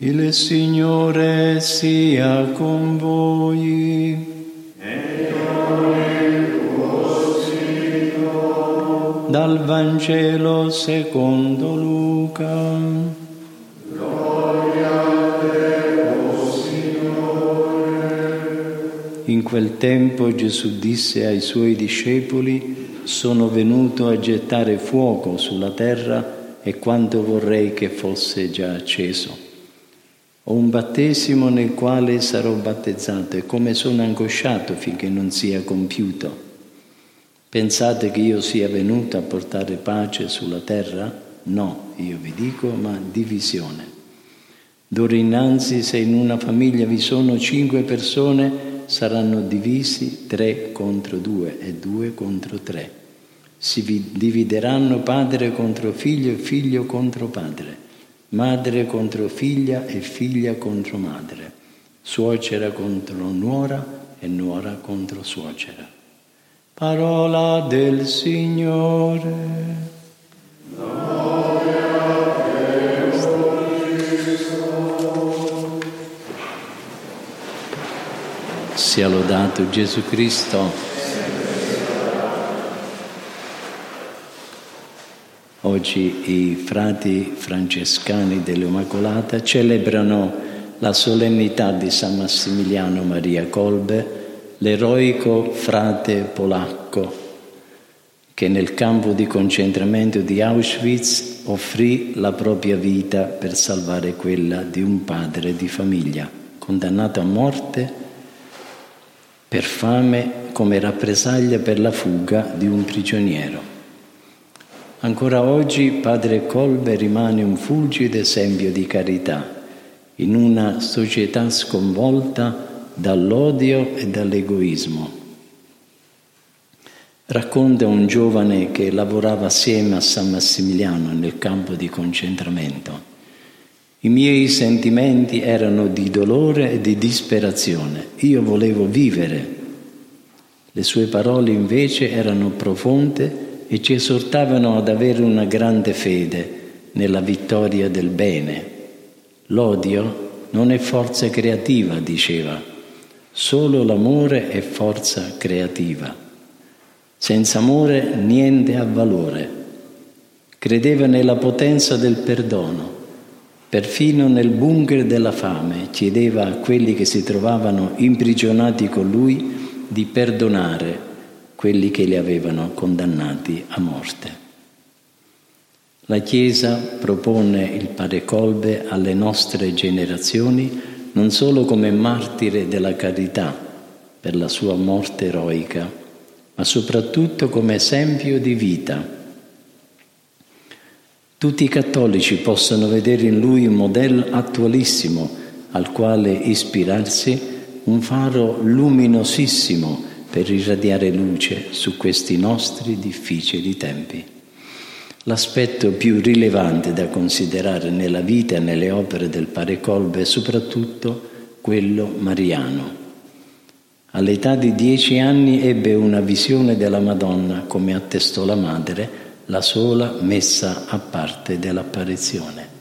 Il Signore sia con voi. Dal Vangelo secondo Luca. In quel tempo Gesù disse ai suoi discepoli, sono venuto a gettare fuoco sulla terra e quanto vorrei che fosse già acceso. Ho un battesimo nel quale sarò battezzato e come sono angosciato finché non sia compiuto. Pensate che io sia venuto a portare pace sulla terra? No, io vi dico, ma divisione. D'ora innanzi, se in una famiglia vi sono cinque persone, saranno divisi tre contro due e due contro tre. Si divideranno padre contro figlio e figlio contro padre madre contro figlia e figlia contro madre, suocera contro nuora e nuora contro suocera. Parola del Signore. Sia lodato Gesù Cristo. Oggi i frati francescani dell'Immacolata celebrano la solennità di San Massimiliano Maria Kolbe, l'eroico frate polacco che nel campo di concentramento di Auschwitz offrì la propria vita per salvare quella di un padre di famiglia, condannato a morte per fame come rappresaglia per la fuga di un prigioniero. Ancora oggi Padre Colbe rimane un fulgido esempio di carità in una società sconvolta dall'odio e dall'egoismo. Racconta un giovane che lavorava assieme a San Massimiliano nel campo di concentramento. I miei sentimenti erano di dolore e di disperazione. Io volevo vivere. Le sue parole invece erano profonde e ci esortavano ad avere una grande fede nella vittoria del bene. L'odio non è forza creativa, diceva, solo l'amore è forza creativa. Senza amore niente ha valore. Credeva nella potenza del perdono. Perfino nel bunker della fame chiedeva a quelli che si trovavano imprigionati con lui di perdonare quelli che li avevano condannati a morte. La Chiesa propone il Padre Colbe alle nostre generazioni non solo come martire della carità per la sua morte eroica, ma soprattutto come esempio di vita. Tutti i cattolici possono vedere in lui un modello attualissimo al quale ispirarsi, un faro luminosissimo per irradiare luce su questi nostri difficili tempi. L'aspetto più rilevante da considerare nella vita e nelle opere del Pare Colbe è soprattutto quello mariano. All'età di dieci anni ebbe una visione della Madonna, come attestò la madre, la sola messa a parte dell'apparizione.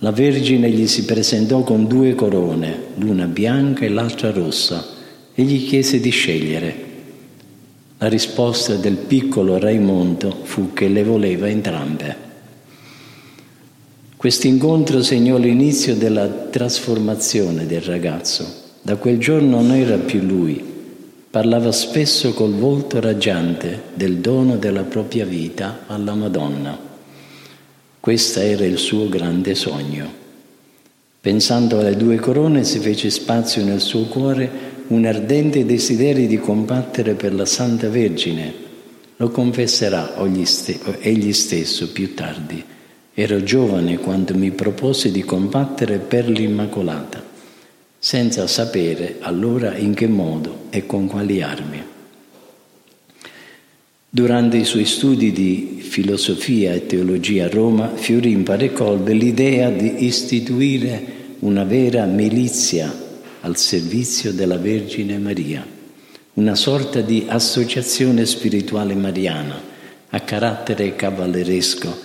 La Vergine gli si presentò con due corone, l'una bianca e l'altra rossa, e gli chiese di scegliere. La risposta del piccolo Raimondo fu che le voleva entrambe. Quest'incontro segnò l'inizio della trasformazione del ragazzo. Da quel giorno non era più lui, parlava spesso col volto raggiante del dono della propria vita alla Madonna. Questo era il suo grande sogno. Pensando alle due corone si fece spazio nel suo cuore un ardente desiderio di combattere per la Santa Vergine. Lo confesserà egli stesso più tardi. Ero giovane quando mi propose di combattere per l'Immacolata, senza sapere allora in che modo e con quali armi. Durante i suoi studi di filosofia e teologia a Roma fiorì in Parecolbe l'idea di istituire una vera milizia al servizio della Vergine Maria, una sorta di associazione spirituale mariana a carattere cavalleresco,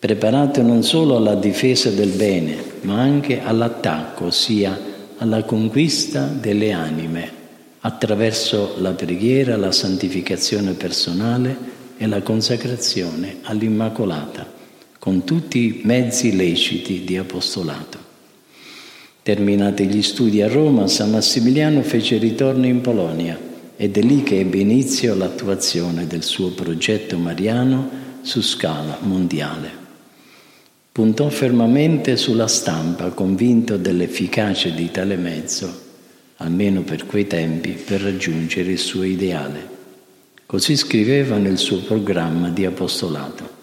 preparato non solo alla difesa del bene, ma anche all'attacco, ossia alla conquista delle anime attraverso la preghiera, la santificazione personale e la consacrazione all'Immacolata, con tutti i mezzi leciti di apostolato. Terminati gli studi a Roma, San Massimiliano fece ritorno in Polonia ed è lì che ebbe inizio l'attuazione del suo progetto mariano su scala mondiale. Puntò fermamente sulla stampa, convinto dell'efficacia di tale mezzo, almeno per quei tempi, per raggiungere il suo ideale. Così scriveva nel suo programma di apostolato.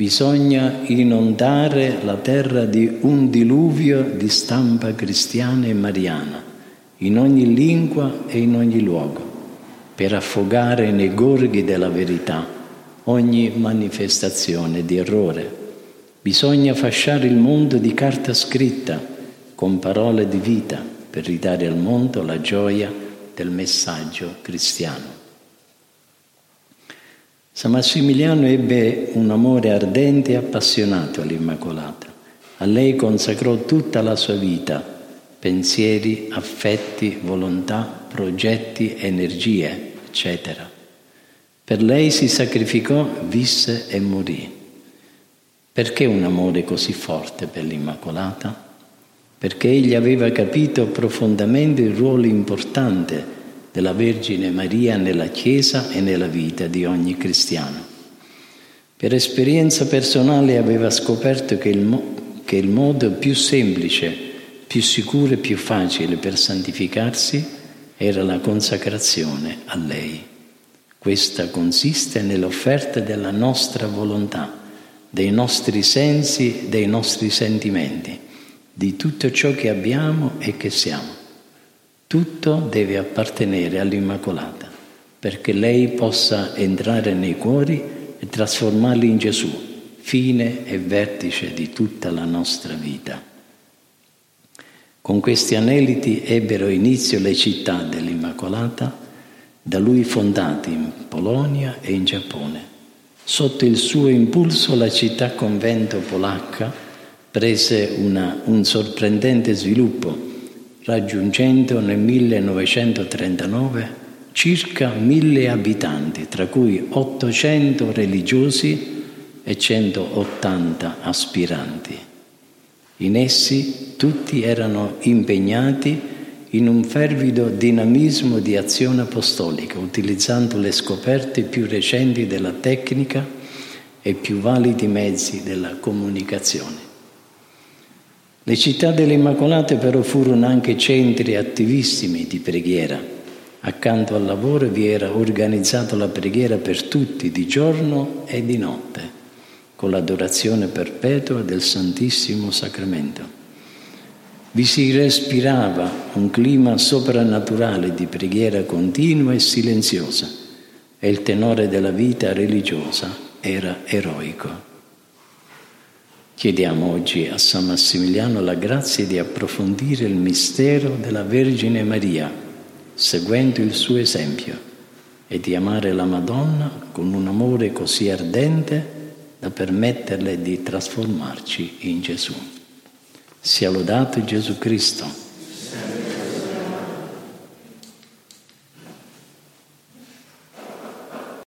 Bisogna inondare la terra di un diluvio di stampa cristiana e mariana, in ogni lingua e in ogni luogo, per affogare nei gorghi della verità ogni manifestazione di errore. Bisogna fasciare il mondo di carta scritta con parole di vita per ridare al mondo la gioia del messaggio cristiano. San Massimiliano ebbe un amore ardente e appassionato all'Immacolata. A lei consacrò tutta la sua vita, pensieri, affetti, volontà, progetti, energie, eccetera. Per lei si sacrificò, visse e morì. Perché un amore così forte per l'Immacolata? Perché egli aveva capito profondamente il ruolo importante della Vergine Maria nella Chiesa e nella vita di ogni cristiano. Per esperienza personale aveva scoperto che il, mo- che il modo più semplice, più sicuro e più facile per santificarsi era la consacrazione a lei. Questa consiste nell'offerta della nostra volontà, dei nostri sensi, dei nostri sentimenti, di tutto ciò che abbiamo e che siamo. Tutto deve appartenere all'Immacolata perché lei possa entrare nei cuori e trasformarli in Gesù, fine e vertice di tutta la nostra vita. Con questi aneliti ebbero inizio le città dell'Immacolata, da lui fondate in Polonia e in Giappone. Sotto il suo impulso la città convento polacca prese una, un sorprendente sviluppo raggiungendo nel 1939 circa mille abitanti, tra cui 800 religiosi e 180 aspiranti. In essi tutti erano impegnati in un fervido dinamismo di azione apostolica, utilizzando le scoperte più recenti della tecnica e più validi mezzi della comunicazione. Le città delle Immacolate però furono anche centri attivissimi di preghiera. Accanto al lavoro vi era organizzata la preghiera per tutti, di giorno e di notte, con l'adorazione perpetua del Santissimo Sacramento. Vi si respirava un clima soprannaturale di preghiera continua e silenziosa e il tenore della vita religiosa era eroico. Chiediamo oggi a San Massimiliano la grazia di approfondire il mistero della Vergine Maria, seguendo il suo esempio, e di amare la Madonna con un amore così ardente da permetterle di trasformarci in Gesù. Sia lodato Gesù Cristo.